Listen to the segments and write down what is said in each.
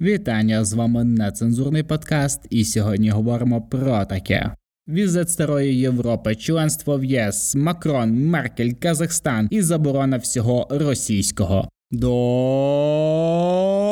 Вітання з вами нецензурний подкаст, і сьогодні говоримо про таке. Візит старої Європи, членство в ЄС, Макрон, Меркель, Казахстан і заборона всього російського.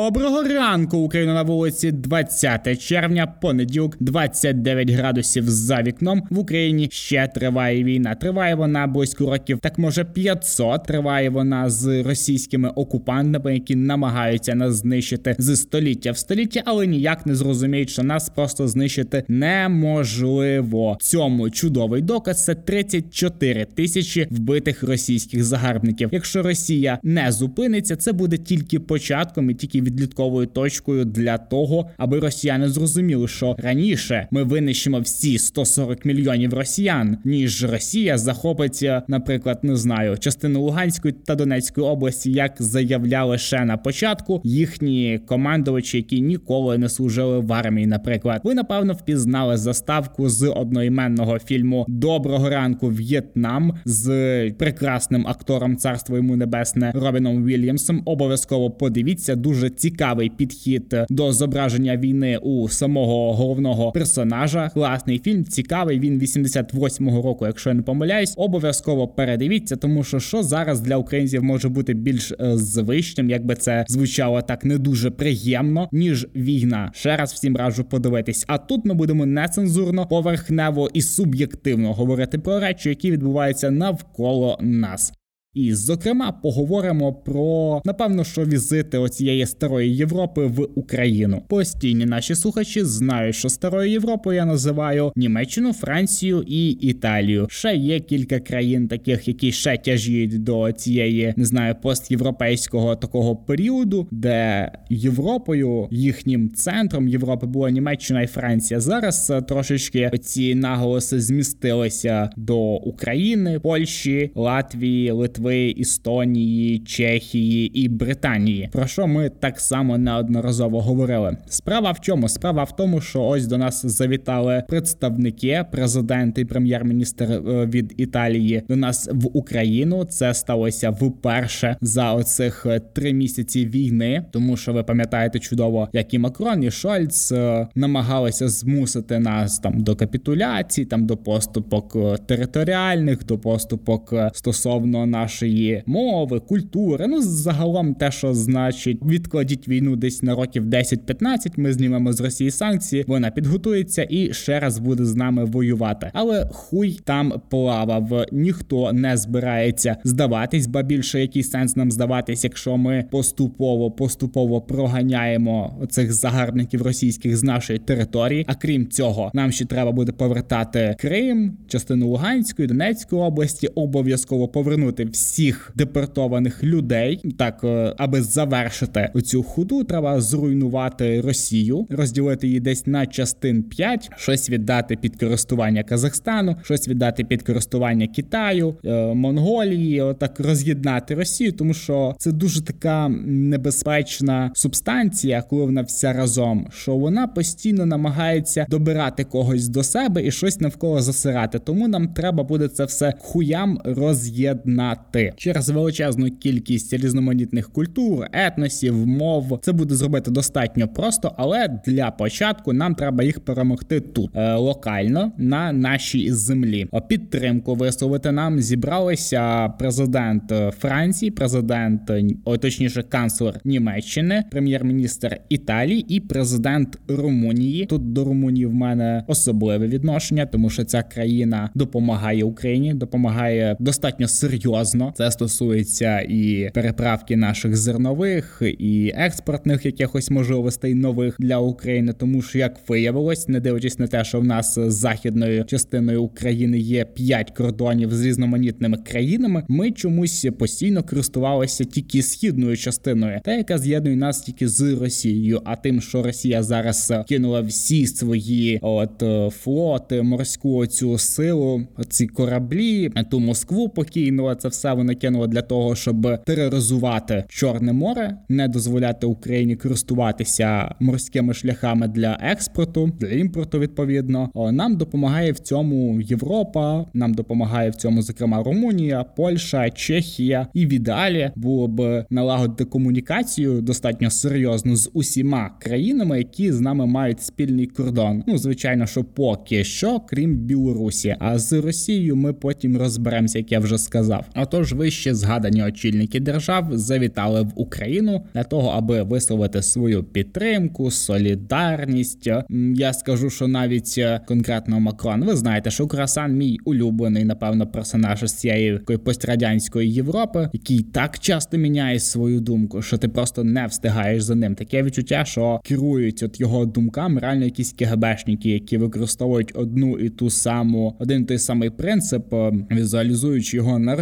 Доброго ранку Україна на вулиці 20 червня, понеділок, 29 градусів за вікном. В Україні ще триває війна. Триває вона близько років, так може 500. Триває вона з російськими окупантами, які намагаються нас знищити з століття в століття, але ніяк не зрозуміють, що нас просто знищити неможливо. Цьому чудовий доказ це 34 тисячі вбитих російських загарбників. Якщо Росія не зупинить здається, це буде тільки початком і тільки відлітковою точкою для того, аби росіяни зрозуміли, що раніше ми винищимо всі 140 мільйонів росіян, ніж Росія захопить, е, наприклад, не знаю, частину Луганської та Донецької області, як заявляли ще на початку їхні командувачі, які ніколи не служили в армії. Наприклад, ви напевно впізнали заставку з одноіменного фільму Доброго ранку В'єтнам з прекрасним актором царство йому небесне Робіном Вільямсом. Обов'язково подивіться дуже цікавий підхід до зображення війни у самого головного персонажа. Класний фільм, цікавий. Він 88-го року, якщо я не помиляюсь, обов'язково передивіться, тому що що зараз для українців може бути більш е, звичним, якби це звучало так не дуже приємно, ніж війна. Ще раз всім раджу подивитись. А тут ми будемо нецензурно, поверхнево і суб'єктивно говорити про речі, які відбуваються навколо нас. І, зокрема, поговоримо про напевно, що візити оцієї старої Європи в Україну. Постійні наші слухачі знають, що старою Європою я називаю Німеччину, Францію і Італію. Ще є кілька країн, таких, які ще тяжіють до цієї, не знаю, постєвропейського такого періоду, де Європою, їхнім центром Європи була Німеччина і Франція. Зараз е, трошечки ці наголоси змістилися до України, Польщі, Латвії, Литви. Литви, Естонії, Чехії і Британії, про що ми так само неодноразово говорили. Справа в чому? Справа в тому, що ось до нас завітали представники, президент і прем'єр-міністр е, від Італії до нас в Україну. Це сталося вперше за оцих е, три місяці війни, тому що ви пам'ятаєте чудово, як і Макрон і Шольц е, намагалися змусити нас там до капітуляції, там до поступок територіальних, до поступок стосовно нашої нашої мови, культури. Ну загалом те, що значить, відкладіть війну десь на років 10-15, Ми знімемо з Росії санкції. Вона підготується і ще раз буде з нами воювати. Але хуй там плавав. Ніхто не збирається здаватись, ба більше який сенс нам здаватись, якщо ми поступово поступово проганяємо цих загарбників російських з нашої території. А крім цього, нам ще треба буде повертати Крим, частину Луганської, Донецької області, обов'язково повернути всіх депортованих людей. Так, е, аби завершити цю худу, треба зруйнувати Росію, розділити її десь на частин 5, щось віддати під користування Казахстану, щось віддати під користування Китаю, е, Монголії. Отак роз'єднати Росію, тому що це дуже така небезпечна субстанція, коли вона вся разом, що вона постійно намагається добирати когось до себе і щось навколо засирати. Тому нам треба буде це все хуям роз'єднати ти через величезну кількість різноманітних культур, етносів, мов це буде зробити достатньо просто, але для початку нам треба їх перемогти тут е, локально на нашій землі. Підтримку висловити нам зібралися президент Франції, президент о, точніше канцлер Німеччини, прем'єр-міністр Італії і президент Румунії. Тут до Румунії в мене особливе відношення, тому що ця країна допомагає Україні, допомагає достатньо серйозно. Це стосується і переправки наших зернових, і експортних якихось можливостей нових для України, тому що як виявилось, не дивлячись на те, що в нас з західною частиною України є п'ять кордонів з різноманітними країнами, ми чомусь постійно користувалися тільки східною частиною, та яка з'єднує нас тільки з Росією. А тим, що Росія зараз кинула всі свої от е, флоти, морську цю силу, ці кораблі, ту Москву покинула це все все вони кинули для того, щоб тероризувати Чорне море, не дозволяти Україні користуватися морськими шляхами для експорту, для імпорту. Відповідно, нам допомагає в цьому Європа. Нам допомагає в цьому, зокрема, Румунія, Польща, Чехія і в ідеалі було б налагодити комунікацію достатньо серйозну з усіма країнами, які з нами мають спільний кордон. Ну звичайно, що поки що, крім Білорусі. А з Росією ми потім розберемося, як я вже сказав. Отож, вище згадані очільники держав завітали в Україну для того, аби висловити свою підтримку, солідарність. Я скажу, що навіть е, конкретно Макрон, ви знаєте, що Красан мій улюблений, напевно, персонаж з цієї пострадянської Європи, який так часто міняє свою думку, що ти просто не встигаєш за ним. Таке відчуття, що керують от його думками реально якісь КГБшники, які використовують одну і ту саму один і той самий принцип, е, візуалізуючи його на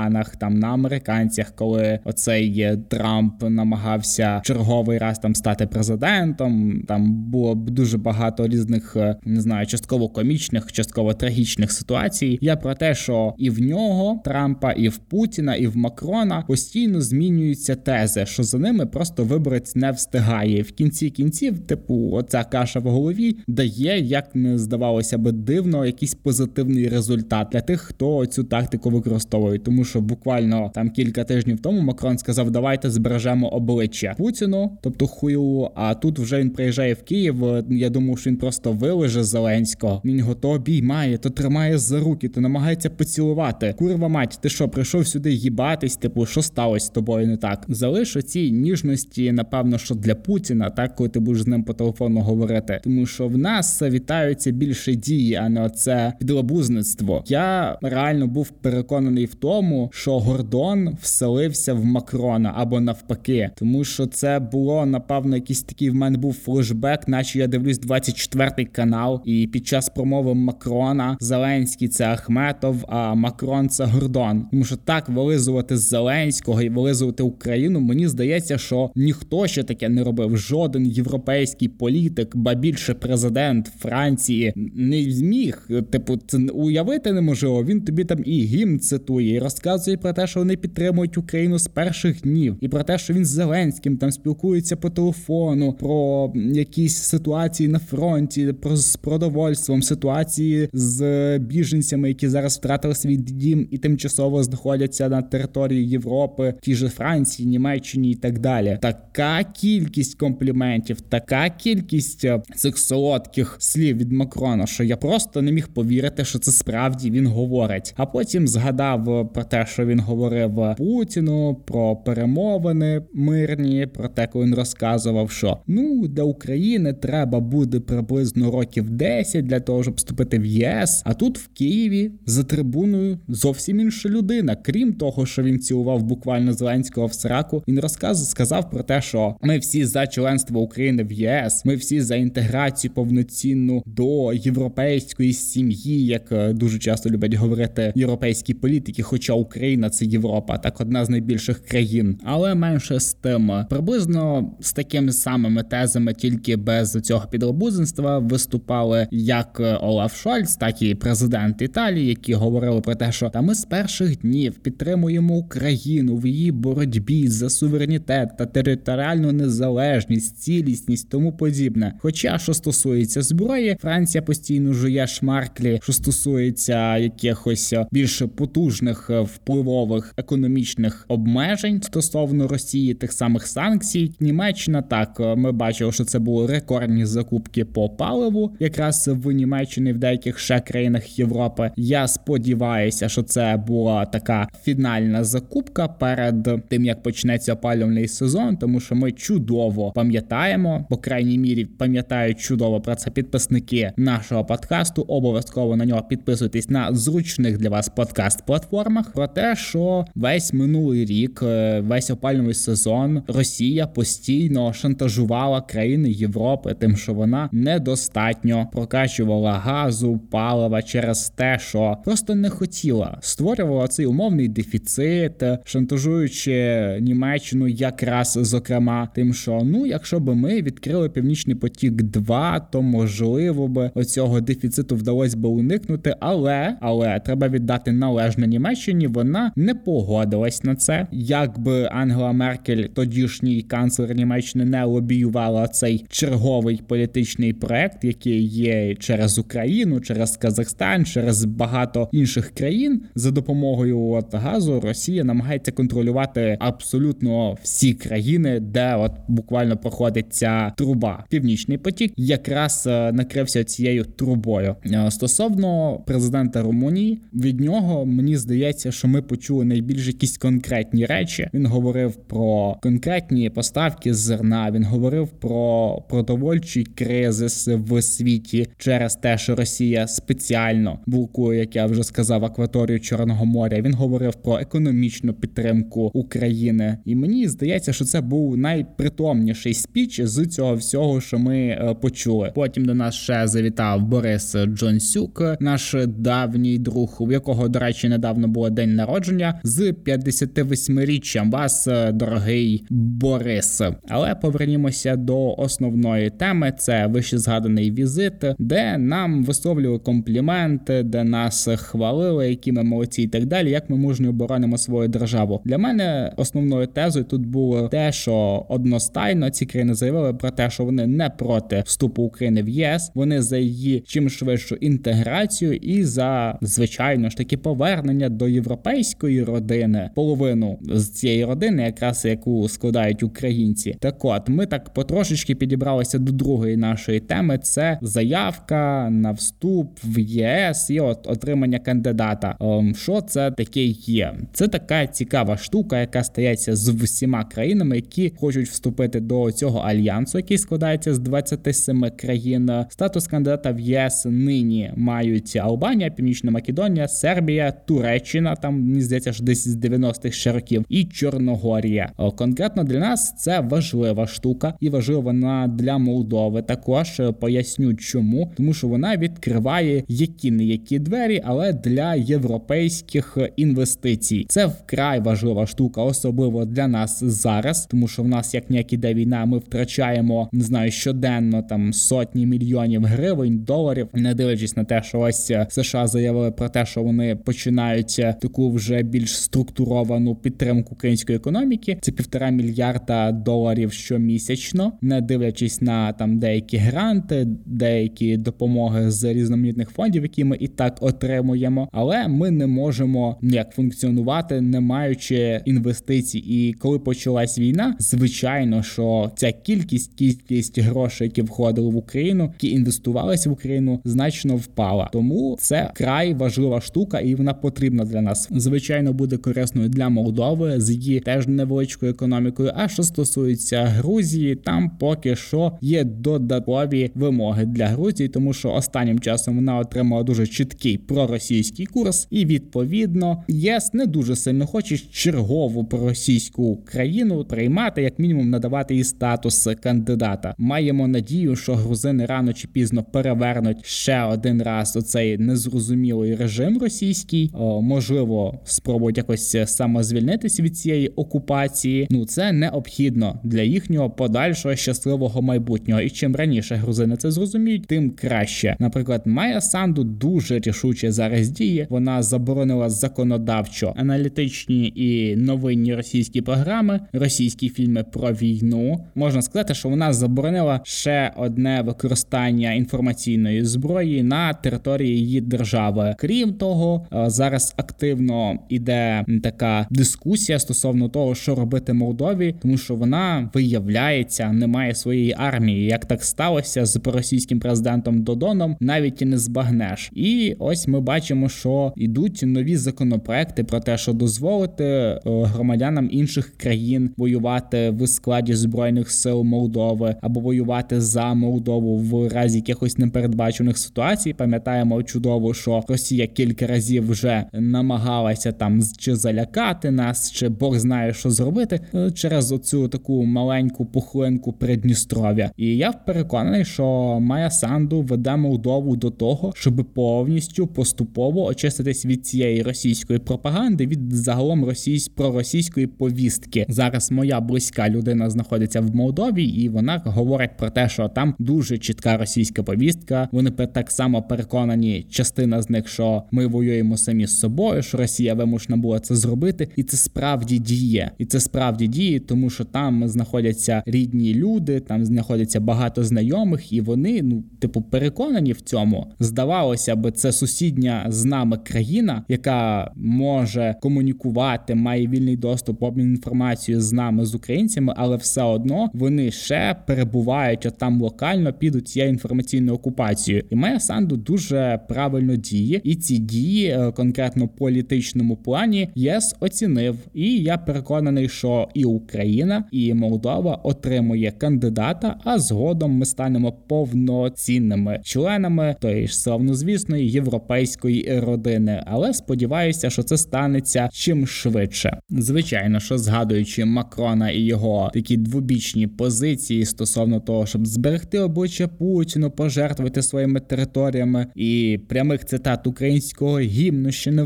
росіянах, там на американцях, коли оцей Трамп намагався черговий раз там стати президентом. Там було б дуже багато різних е, не знаю, частково комічних, частково трагічних ситуацій. Я про те, що і в нього Трампа, і в Путіна, і в Макрона постійно змінюються тези, що за ними просто виборець не встигає. В кінці кінців, типу, оця каша в голові дає, як не здавалося би дивно, якийсь позитивний результат для тих, хто цю тактику використовує, тому буквально там кілька тижнів тому Макрон сказав: Давайте збережемо обличчя Путіну, тобто хуйлу. А тут вже він приїжджає в Київ. Я думав, що він просто вилеже Зеленського. Він його то обіймає, то тримає за руки, то намагається поцілувати. Курва мать, ти що прийшов сюди їбатись? Типу, що сталося з тобою не так? Залиш ці ніжності, напевно, що для Путіна, так коли ти будеш з ним по телефону говорити, тому що в нас вітаються більше дії, а не оце підлабузництво. Я реально був переконаний в тому, що Гордон вселився в Макрона або навпаки, тому що це було напевно якийсь такий в мене був флешбек, наче я дивлюсь 24-й канал, і під час промови Макрона Зеленський це Ахметов, а Макрон це Гордон. Тому що так вилизувати Зеленського і вилизувати Україну. Мені здається, що ніхто ще таке не робив. Жоден європейський політик, ба більше президент Франції не зміг. Типу, це уявити неможливо. Він тобі там і гімн цитує, і розказує про те, що вони підтримують Україну з перших днів, і про те, що він з Зеленським там спілкується по телефону, про якісь ситуації на фронті, про з продовольством, ситуації з біженцями, які зараз втратили свій дім і тимчасово знаходяться на території Європи, ті ж Франції, Німеччині і так далі. Така кількість компліментів, така кількість е, цих солодких слів від Макрона, що я просто не міг повірити, що це справді він говорить. А потім згадав про те, що він говорив Путіну, про перемовини мирні, про те, коли він розказував, що ну для України треба буде приблизно років 10 для того, щоб вступити в ЄС. А тут в Києві за трибуною зовсім інша людина. Крім того, що він цілував буквально Зеленського в сраку, він розказав, сказав про те, що ми всі за членство України в ЄС, ми всі за інтеграцію повноцінну до європейської сім'ї, як е, дуже часто люблять говорити європейські політики. Хоча Україна це Європа, так одна з найбільших країн, але менше з тим приблизно з такими самими тезами, тільки без цього підробузенства виступали як Олаф Шольц, так і президент Італії, які говорили про те, що та ми з перших днів підтримуємо Україну в її боротьбі за суверенітет та територіальну незалежність, цілісність, тому подібне. Хоча що стосується зброї, Франція постійно жує шмарклі, що стосується якихось більш потужних впливових економічних обмежень стосовно Росії, тих самих санкцій. Німеччина так ми бачили, що це були рекордні закупки по паливу, якраз в Німеччині в деяких ще країнах Європи. Я сподіваюся, що це була така фінальна закупка перед тим, як почнеться опалювальний сезон, тому що ми чудово пам'ятаємо, по крайній мірі пам'ятають чудово про це підписники нашого подкасту. Обов'язково на нього підписуйтесь на зручних для вас подкаст-платформах. Про те, що весь минулий рік, е, весь опалювальний сезон, Росія постійно шантажувала країни Європи, тим, що вона недостатньо прокачувала газу, палива через те, що просто не хотіла створювала цей умовний дефіцит, шантажуючи Німеччину, якраз зокрема, тим, що ну, якщо би ми відкрили північний потік, 2 то можливо би оцього дефіциту вдалося би уникнути, але але треба віддати належне Німеччині. Вона не погодилась на це. Якби Ангела Меркель, тодішній канцлер Німеччини, не лобіювала цей черговий політичний проект, який є через Україну, через Казахстан, через багато інших країн, за допомогою от газу Росія намагається контролювати абсолютно всі країни, де от буквально проходить ця труба. Північний потік якраз е, накрився цією трубою. Е, стосовно президента Румунії, від нього мені здається, що ми почули найбільш якісь конкретні речі. Він говорив про конкретні поставки зерна. Він говорив про продовольчий кризис в світі через те, що Росія спеціально блокує, як я вже сказав, акваторію Чорного моря. Він говорив про економічну підтримку України, і мені здається, що це був найпритомніший спіч з цього всього, що ми е, почули. Потім до нас ще завітав Борис Джонсюк, наш давній друг, у якого, до речі, недавно було день народження з 58-річчям вас, е, дорогий Борис. Але повернімося до основної теми: це вище згаданий візит, де нам висловлювали компліменти, де нас хвалили, які ми молодці, і так далі. Як ми мужньо оборонимо свою державу? Для мене основною тезою тут було те, що одностайно ці країни заявили про те, що вони не проти вступу України в ЄС, вони за її чим швидшу інтеграцію і за звичайно ж таки повернення до європейської родини, половину з цієї родини, якраз яку складають українці. Так от ми так потрошечки підібралися до другої нашої теми: це заявка на вступ в ЄС і от отримання кандидата. Ем, що це таке є? Це така цікава штука, яка стається з всіма країнами, які хочуть вступити до цього альянсу, який складається з 27 країн. Статус кандидата в ЄС нині мають Албанія, Північна Македонія, Сербія, Туреччина. Там мені здається, ж десь з 90-х ще років, і Чорногорія. Конкретно для нас це важлива штука, і важлива вона для Молдови. Також поясню, чому тому, що вона відкриває які не які двері, але для європейських інвестицій. Це вкрай важлива штука, особливо для нас зараз, тому що в нас як ніяк іде війна, ми втрачаємо не знаю щоденно там сотні мільйонів гривень, доларів, не дивлячись на те, що ось США заявили про те, що вони починають таку вже більш структуровану підтримку української економіки. Це півтора мільярда доларів щомісячно, не дивлячись на там деякі гранти, деякі допомоги з різноманітних фондів, які ми і так отримуємо, але ми не можемо як функціонувати, не маючи інвестицій. І коли почалась війна, звичайно, що ця кількість кількість грошей, які входили в Україну, які інвестувалися в Україну, значно впала. Тому це край важлива штука, і вона потрібна для нас. Звичайно, буде корисною для Молдови з її теж невеличкою економікою. А що стосується Грузії, там поки що є додаткові вимоги для Грузії, тому що останнім часом вона отримала дуже чіткий проросійський курс, і відповідно ЄС не дуже сильно хоче чергову проросійську країну приймати, як мінімум надавати їй статус кандидата. Маємо надію, що грузини рано чи пізно перевернуть ще один раз оцей незрозумілий режим російський. О, можливо, спробують якось самозвільнитися від цієї окупації. Ну це необхідно для їхнього подальшого щасливого майбутнього. І чим раніше грузини це зрозуміють, тим краще. Наприклад, Майя Санду дуже рішуче зараз діє. Вона заборонила законодавчо аналітичні і новинні російські програми, російські фільми про війну. Можна сказати, що вона заборонила ще одне використання інформаційної зброї на території її держави. Крім того, е, зараз активно іде така дискусія стосовно того, що робити Молдові, тому що вона виявляється, не має своєї армії. Як так сталося з російським президентом Додоном, навіть і не збагнеш. І ось ми бачимо, що йдуть нові законопроекти про те, що дозволити е, громадянам інших країн воювати в складі збройних сил Молдови або воювати за Молдову в разі якихось непередбачених ситуацій. Пам'ятаємо чудово, що Росія кілька разів вже намагалася там чи залякати нас, чи Бог знає, що зробити е, через оцю таку маленьку пухлинку Придністров'я. І я переконаний, що Майя Санду веде Молдову до того, щоб повністю поступово очиститись від цієї російської пропаганди, від загалом російсь проросійської повістки. Зараз моя близька людина знаходиться в Молдові, і вона говорить про те, що там дуже чітка російська повістка. Вони так само переконані, частина з них, що ми воюємо самі з собою, що Росія вимушена була це зробити, і це справді діє, і це справді діє, тому що там знаходяться рідні люди, там знаходяться багато знайомих, і вони ну типу переконані в цьому. Здавалося б, це сусідня з нами країна, яка може комунікувати, має вільний доступ обмін інформацією з нами з українцями, але все одно вони ще перебувають от там локально під цією інформаційною окупацією. І Майя Санду дуже правильно діє, і ці дії е, конкретно політичному плані ЄС оцінив. І я переконаний, що і Україна, і Молдова отримує кандидата, а згодом ми станемо повноцінними членами тої ж славнозвісної європейської родини. Але сподіваюся, що це станеться чим швидше. Звичайно, що згадуючи Макрона і його такі двобічні позиції стосовно того, щоб зберегти обличчя Путіну, пожертвувати своїми територіями і прямих цитат українського гімну ще не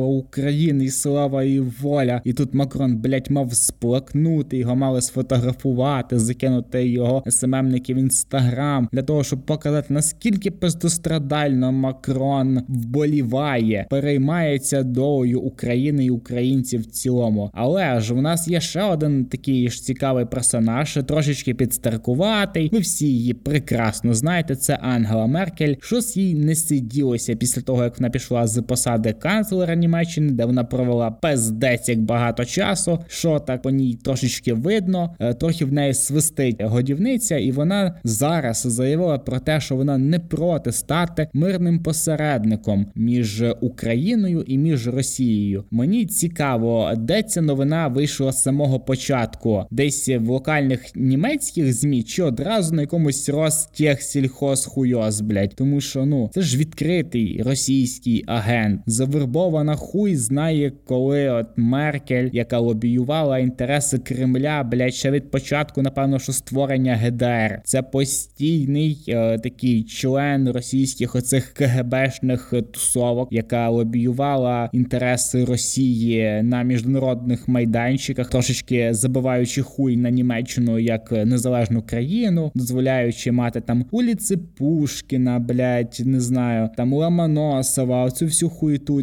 вмерла України, і слава і воля. І тут Макрон, блять, мав сплакнути, його мали сфотографувати, закинути його СММники в інстаграм для того, щоб показати наскільки бездострадально Макрон вболіває, переймається долею України і українців в цілому. Але ж в нас є ще один такий ж цікавий персонаж, трошечки підстаркуватий. Ви всі її прекрасно знаєте. Це Ангела Меркель. Щось їй не сиділося після того, як вона пішла з посади канцлера Німеччини, де вона провела пездець як багато часу. Що так по ній трошечки видно, е, трохи в неї свистить годівниця, і вона зараз заявила про те, що вона не проти стати мирним посередником між Україною і між Росією. Мені цікаво, де ця новина вийшла з самого початку, десь в локальних німецьких змі чи одразу на якомусь Ростехсільхозхуйоз, блять, тому що ну це ж відкритий російський агент, завербована хуй знає, коли от Меркель, яка лобіювала інтереси Кремля, блять, ще від початку, напевно, що створення ГДР. Це постійний е, такий член російських оцих КГБшних тусовок, яка лобіювала інтереси Росії на міжнародних майданчиках, трошечки забиваючи хуй на Німеччину як незалежну країну, дозволяючи мати там уліці Пушкіна, блять, не знаю, там Ломоносова, оцю всю хуйту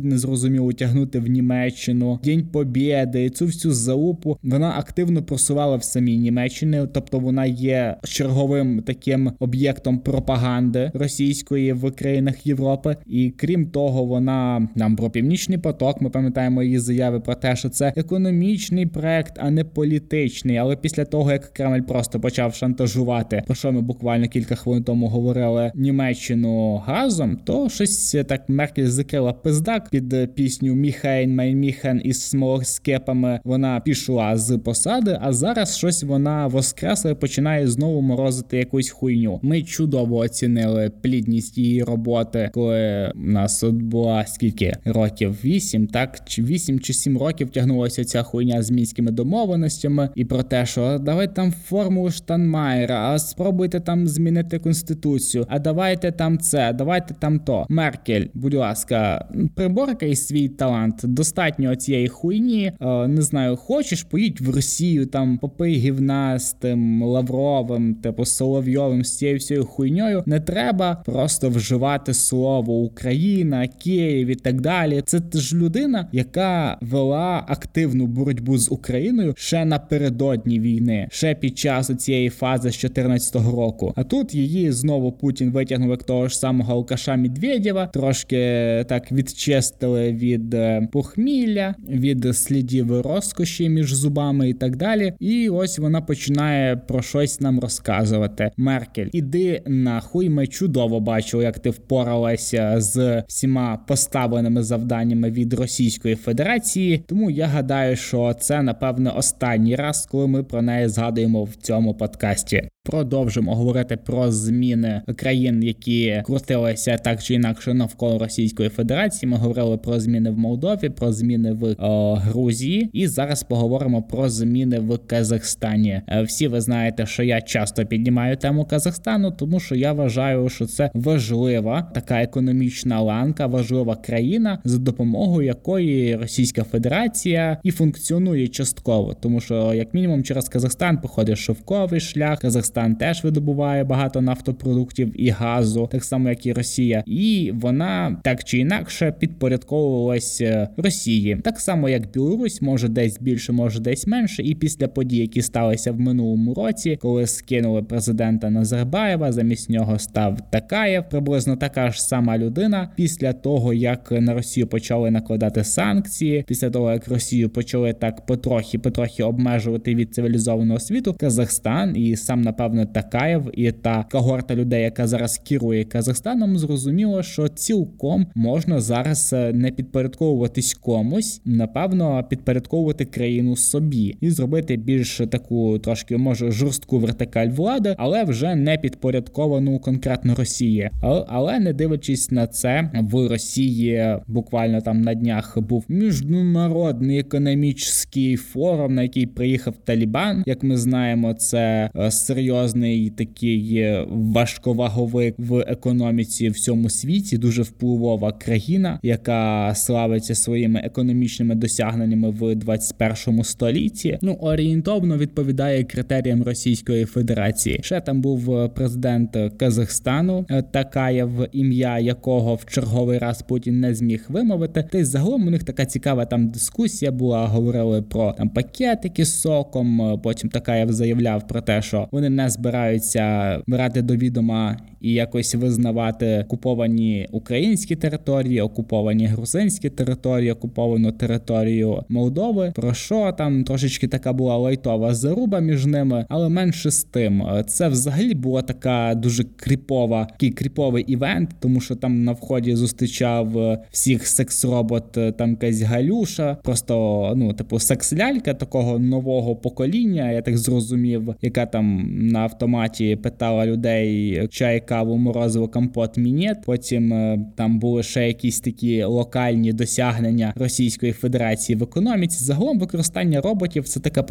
незрозуміло тягнути в Німеччину, День Побєди, цю всю залупу вона активно просувала в самій Німеччині, тобто вона є черговим таким об'єктом пропаганди російської в країнах Європи. І крім того, вона нам про північний поток. Ми пам'ятаємо її заяви про те, що це економічний проект, а не політичний. Але після того як Кремль просто почав шантажувати, про що ми буквально кілька хвилин тому говорили Німеччину газом, то щось так Меркель закрила пиздак під пісню Міхайн Майн із смолоскепами. Вона пішла з посади, а зараз щось вона воскресла і починає знову морозити якусь хуйню. Ми чудово оцінили плідність її роботи, коли у нас от була скільки років? Вісім, так чи вісім чи сім років тягнулася ця хуйня з мінськими домовленостями, і про те, що давайте там формулу Штанмайера, а спробуйте там змінити конституцію. А давайте там це, давайте там то. Меркель, будь ласка, приборкай свій талант. Достатньо цієї хуйні. Е, не знаю, хочеш, поїдь в Росію, там попий гівна з тим Лавровим, типу Соловйовим, з цією всією хуйньою. Не треба просто вживати слово Україна, Київ і так далі. Це ж людина, яка вела активну боротьбу з Україною ще напередодні війни, ще під час цієї фази з 2014 року. А тут її знову Путін витягнув як того ж самого алкаша Медведєва, трошки так відчистили від е, похмілля, від слідів розкоші між зубами і так далі. І ось вона починає про щось нам розказувати. Меркель, іди нахуй. Ми чудово бачили, як ти впоралася з всіма поставленими завданнями від Російської Федерації. Тому я гадаю, що це напевне останній раз, коли ми про неї згадуємо в цьому подкасті. Продовжимо говорити про зміни країн, які крутилися так чи інакше навколо Російської Федерації. Ми говорили про зміни в Молдові, про зміни в о, Грузії, і зараз поговоримо про зміни в Казахстані. Е, всі ви знаєте, що я часто піднімаю тему Казахстану, тому що я вважаю, що це важлива така економічна ланка, важлива країна, за допомогою якої Російська Федерація і функціонує частково, тому що як мінімум через Казахстан походить шовковий шлях Казахстан. Казахстан теж видобуває багато нафтопродуктів і газу, так само як і Росія, і вона так чи інакше підпорядковувалась е, Росії, так само як Білорусь, може десь більше, може десь менше. І після подій, які сталися в минулому році, коли скинули президента Назарбаєва, замість нього став Такаєв, приблизно така ж сама людина. Після того як на Росію почали накладати санкції, після того як Росію почали так потрохи, потрохи обмежувати від цивілізованого світу, Казахстан і сам напевно Такаєв і та когорта людей, яка зараз керує Казахстаном, зрозуміло, що цілком можна зараз е, не підпорядковуватись комусь, напевно, підпорядковувати країну собі і зробити більш таку трошки може жорстку вертикаль влади, але вже не підпорядковану конкретно Росії. Але не дивлячись на це, в Росії буквально там на днях був міжнародний економічний форум, на який приїхав Талібан. Як ми знаємо, це е, серйозний такий е, важковаговик в економіці в цьому світі, дуже впливова країна, яка славиться своїми економічними досягненнями в 21 столітті. Ну орієнтовно відповідає критеріям Російської Федерації. Ще там був е, президент Казахстану Такаєв, ім'я якого в черговий раз Путін не зміг вимовити. Та й загалом у них така цікава там дискусія була. Говорили про там пакетики з соком. Потім Такаєв заявляв про те, що вони не збираються брати до відома і якось визнавати окуповані українські території, окуповані грузинські території, окуповану територію Молдови. Про що там трошечки така була лайтова заруба між ними, але менше з тим, це взагалі була така дуже кріпова, такий кріповий івент, тому що там на вході зустрічав всіх секс-робот, там якась галюша, просто ну, типу, секс-лялька такого нового покоління, я так зрозумів, яка там на автоматі питала людей чай каву, морозиво, компот, мінет. Потім е, там були ще якісь такі локальні досягнення Російської Федерації в економіці. Загалом використання роботів це така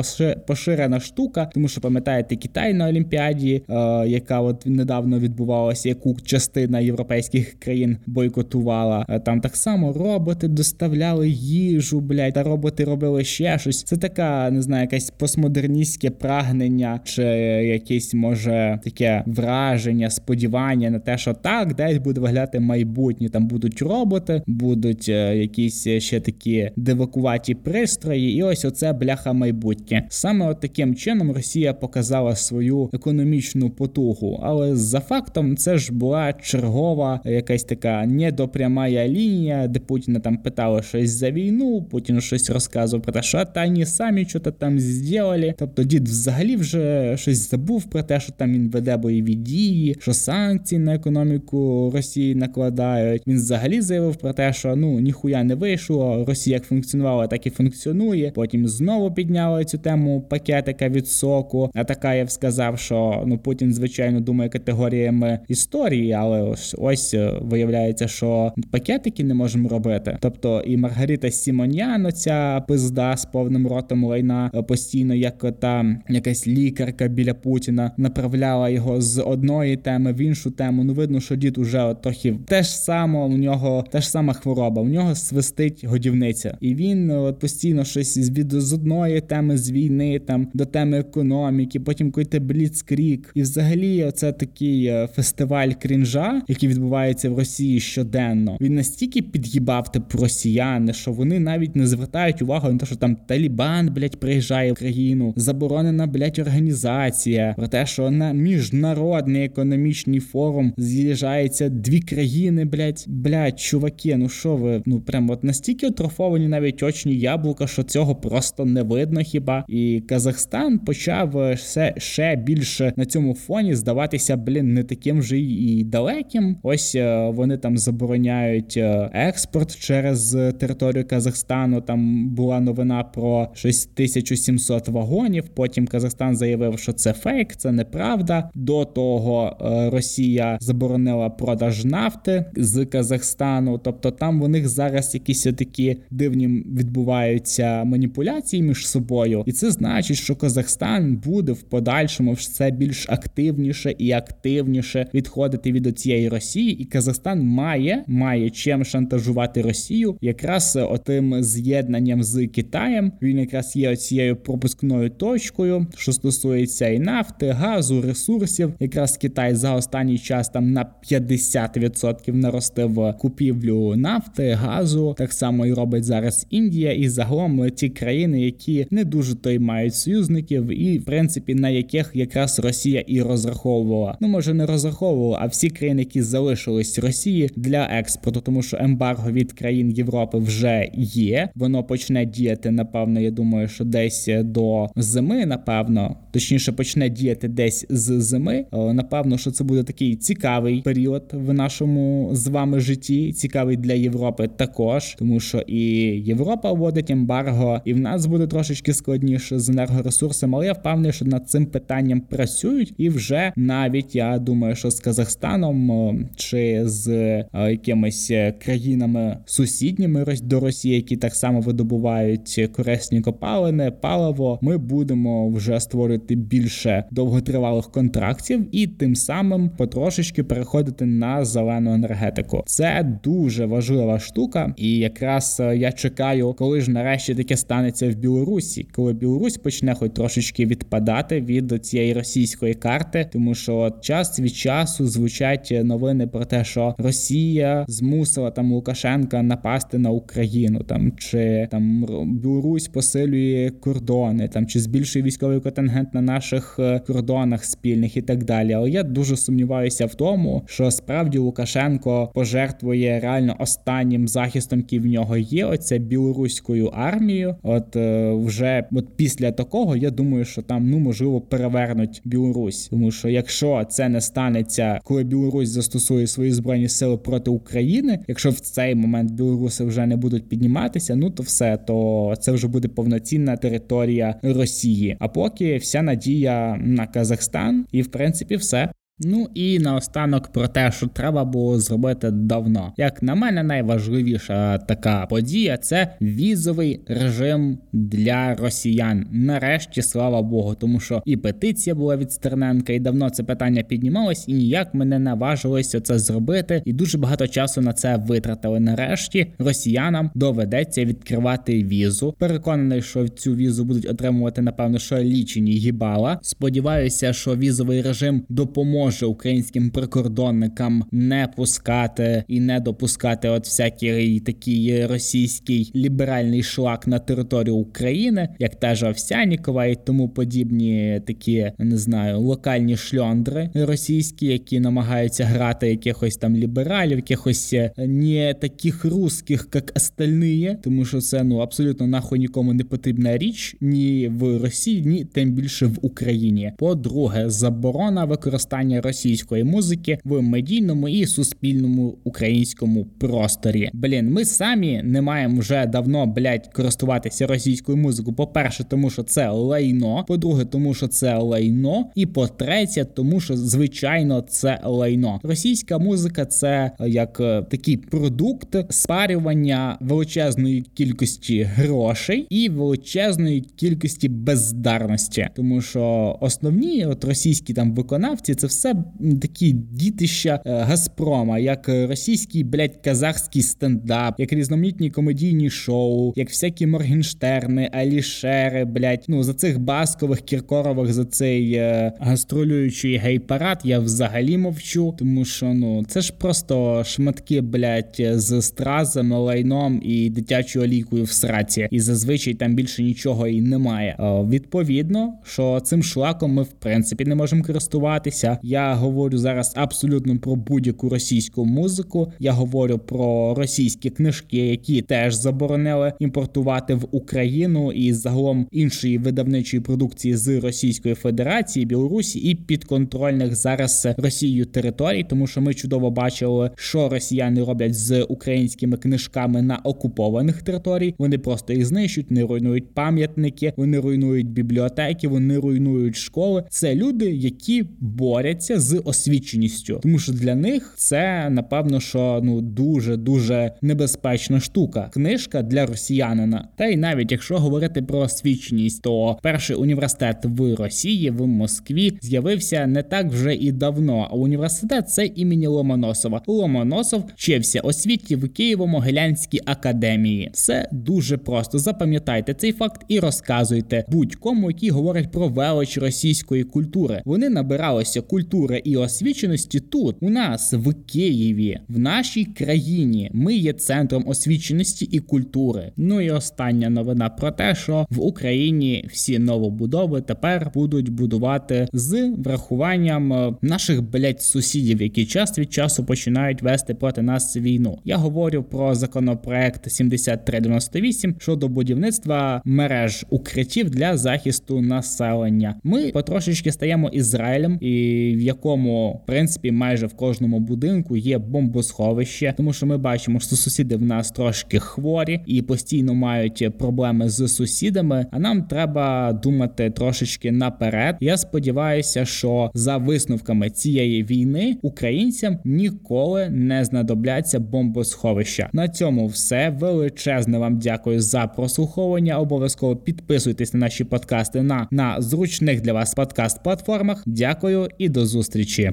поширена штука, тому що пам'ятаєте Китай на Олімпіаді, е, яка от недавно відбувалася, яку частина європейських країн бойкотувала. Е, там так само роботи доставляли їжу, блядь, та роботи робили ще щось. Це така, не знаю, якесь постмодерністське прагнення, чи якесь може таке враження, сподівання сподівання на те, що так, десь буде виглядати майбутнє. Там будуть роботи, будуть е, якісь ще такі девакуваті пристрої, і ось оце бляха майбутнє. Саме от таким чином Росія показала свою економічну потугу, але за фактом це ж була чергова якась така недопрямая лінія, де Путіна там питали щось за війну. Путін щось розказував про те, що та ні самі що то там зробили. Тобто дід взагалі вже щось забув про те, що там він веде бойові дії, що сам санкції на економіку Росії накладають. Він взагалі заявив про те, що ну ніхуя не вийшло. Росія як функціонувала, так і функціонує. Потім знову підняли цю тему пакетика від соку. А Такаєв сказав, що ну Путін, звичайно, думає категоріями історії, але ось ось е, виявляється, що пакетики не можемо робити. Тобто і Маргарита Сімонян, ця пизда з повним ротом лайна е, постійно, як та якась лікарка біля Путіна направляла його з одної теми в іншу тему. Ну видно, що дід уже от трохи те саме у нього та сама хвороба. У нього свистить годівниця, і він от постійно щось від з одної теми з війни, там до теми економіки, потім койте бліцкрік. І взагалі, оце такий е, фестиваль крінжа, який відбувається в Росії щоденно. Він настільки під'їбав типу росіяни, що вони навіть не звертають увагу на те, що там Талібан, блять, приїжджає в країну, заборонена блять організація, про те, що на міжнародний економічний економічний форум з'їжджається дві країни, блять, блять, чуваки, ну що ви? Ну прям от настільки отрофовані навіть очні яблука, що цього просто не видно хіба. І Казахстан почав е, все ще більше на цьому фоні здаватися, блін, не таким же і далеким. Ось е, вони там забороняють е, експорт через територію Казахстану. Там була новина про щось 1700 вагонів. Потім Казахстан заявив, що це фейк, це неправда. До того Росія. Росія заборонила продаж нафти з Казахстану. Тобто там у них зараз якісь такі дивні відбуваються маніпуляції між собою, і це значить, що Казахстан буде в подальшому все більш активніше і активніше відходити від цієї Росії, і Казахстан має має чим шантажувати Росію, якраз отим з'єднанням з Китаєм. Він якраз є цією пропускною точкою, що стосується і нафти, газу, ресурсів. Якраз Китай за останній час там на 50% наростив купівлю нафти, газу. Так само і робить зараз Індія, і загалом ті країни, які не дуже то й мають союзників, і в принципі на яких якраз Росія і розраховувала. Ну може не розраховувала, а всі країни, які залишились Росії для експорту, тому що ембарго від країн Європи вже є. Воно почне діяти. Напевно, я думаю, що десь до зими, напевно, точніше почне діяти десь з зими. Е, напевно, що це буде такий цікавий період в нашому з вами житті. Цікавий для Європи також, тому що і Європа вводить ембарго, і в нас буде трошечки складніше з енергоресурсами. Але я впевнений, що над цим питанням працюють, і вже навіть я думаю, що з Казахстаном е, чи з е, якимись країнами сусідніми до Росії, які так само видобувають корисні копалини, паливо, ми будемо вже створити більше довготривалих контрактів і тим самим потрошечки переходити на зелену енергетику. Це дуже важлива штука, і якраз е, я чекаю, коли ж нарешті таке станеться в Білорусі, коли Білорусь почне хоч трошечки відпадати від цієї російської карти, тому що час від часу звучать новини про те, що Росія змусила там Лукашенка напасти на Україну, там чи там Білорусь посилює кордони, там чи збільшує військовий контингент на наших е, кордонах спільних і так далі. Але я дуже сумніваюся в тому, що справді Лукашенко пожертвує реально останнім захистом, який в нього є. Оця білоруською армією. От е, вже от після такого я думаю, що там ну можливо перевернуть Білорусь, тому що якщо це не станеться, коли Білорусь застосує свої збройні сили проти України, якщо в цей момент білоруси вже не будуть підніматися, ну то все, то це вже буде повноцінна територія Росії. А поки вся надія на Казахстан, і в принципі все. Ну і наостанок про те, що треба було зробити давно. Як на мене, найважливіша така подія це візовий режим для росіян. Нарешті, слава Богу, тому що і петиція була від Стерненка, і давно це питання піднімалось, і ніяк ми не наважилися це зробити. І дуже багато часу на це витратили. Нарешті росіянам доведеться відкривати візу. Переконаний, що цю візу будуть отримувати, напевно, що лічені гібала. Сподіваюся, що візовий режим допоможе може українським прикордонникам не пускати і не допускати от всякий такий російський ліберальний шлак на територію України, як та ж Овсянікова і тому подібні такі не знаю локальні шльондри російські, які намагаються грати якихось там лібералів, якихось е, не таких русських, як остальні, тому що це ну абсолютно нахуй нікому не потрібна річ ні в Росії, ні тим більше в Україні. По-друге, заборона використання використання російської музики в медійному і суспільному українському просторі. Блін, ми самі не маємо вже давно блять користуватися російською музикою. По перше, тому що це лайно. По-друге, тому що це лайно. І по-третє, тому що звичайно це лайно. Російська музика це як е, такий продукт спарювання величезної кількості грошей і величезної кількості бездарності, тому що основні от російські там виконавці це все це такі дітища е, Газпрома, як російський блядь, казахський стендап, як різноманітні комедійні шоу, як всякі Моргенштерни, Алішери, блядь, ну за цих баскових кіркорових за цей е, гастролюючий гей-парад я взагалі мовчу, тому що ну це ж просто шматки, блядь, з стразами, лайном і дитячою олійкою в сраці, і зазвичай там більше нічого і немає. Е, відповідно, що цим шлаком ми в принципі не можемо користуватися. Я говорю зараз абсолютно про будь-яку російську музику. Я говорю про російські книжки, які теж заборонили імпортувати в Україну і загалом іншої видавничої продукції з Російської Федерації, Білорусі і підконтрольних зараз Росією територій, тому що ми чудово бачили, що росіяни роблять з українськими книжками на окупованих територій. Вони просто їх знищують, не руйнують пам'ятники, вони руйнують бібліотеки, вони руйнують школи. Це люди, які борються знайомляться з освіченістю, тому що для них це напевно, що ну дуже дуже небезпечна штука. Книжка для росіянина. Та й навіть якщо говорити про освіченість, то перший університет в Росії в Москві з'явився не так вже і давно. А університет це імені Ломоносова. Ломоносов вчився освіті в Києво-Могилянській академії. Все дуже просто. Запам'ятайте цей факт і розказуйте будь-кому, який говорить про велич російської культури. Вони набиралися культури і освіченості тут, у нас в Києві, в нашій країні. Ми є центром освіченості і культури. Ну і остання новина про те, що в Україні всі новобудови тепер будуть будувати з врахуванням е, наших блять сусідів, які час від часу починають вести проти нас війну. Я говорю про законопроект 7398 щодо будівництва мереж укриттів для захисту населення. Ми потрошечки стаємо Ізраїлем, і в якому в принципі майже в кожному будинку є бомбосховище, тому що ми бачимо, що сусіди в нас трошки хворі і постійно мають проблеми з сусідами. А нам треба думати трошечки наперед. Я сподіваюся, що за висновками цієї війни українцям ніколи не знадобляться бомбосховища. На цьому все величезне вам дякую за прослуховування. Обов'язково підписуйтесь на наші подкасти на, на зручних для вас подкаст платформах. Дякую і до зустрічі.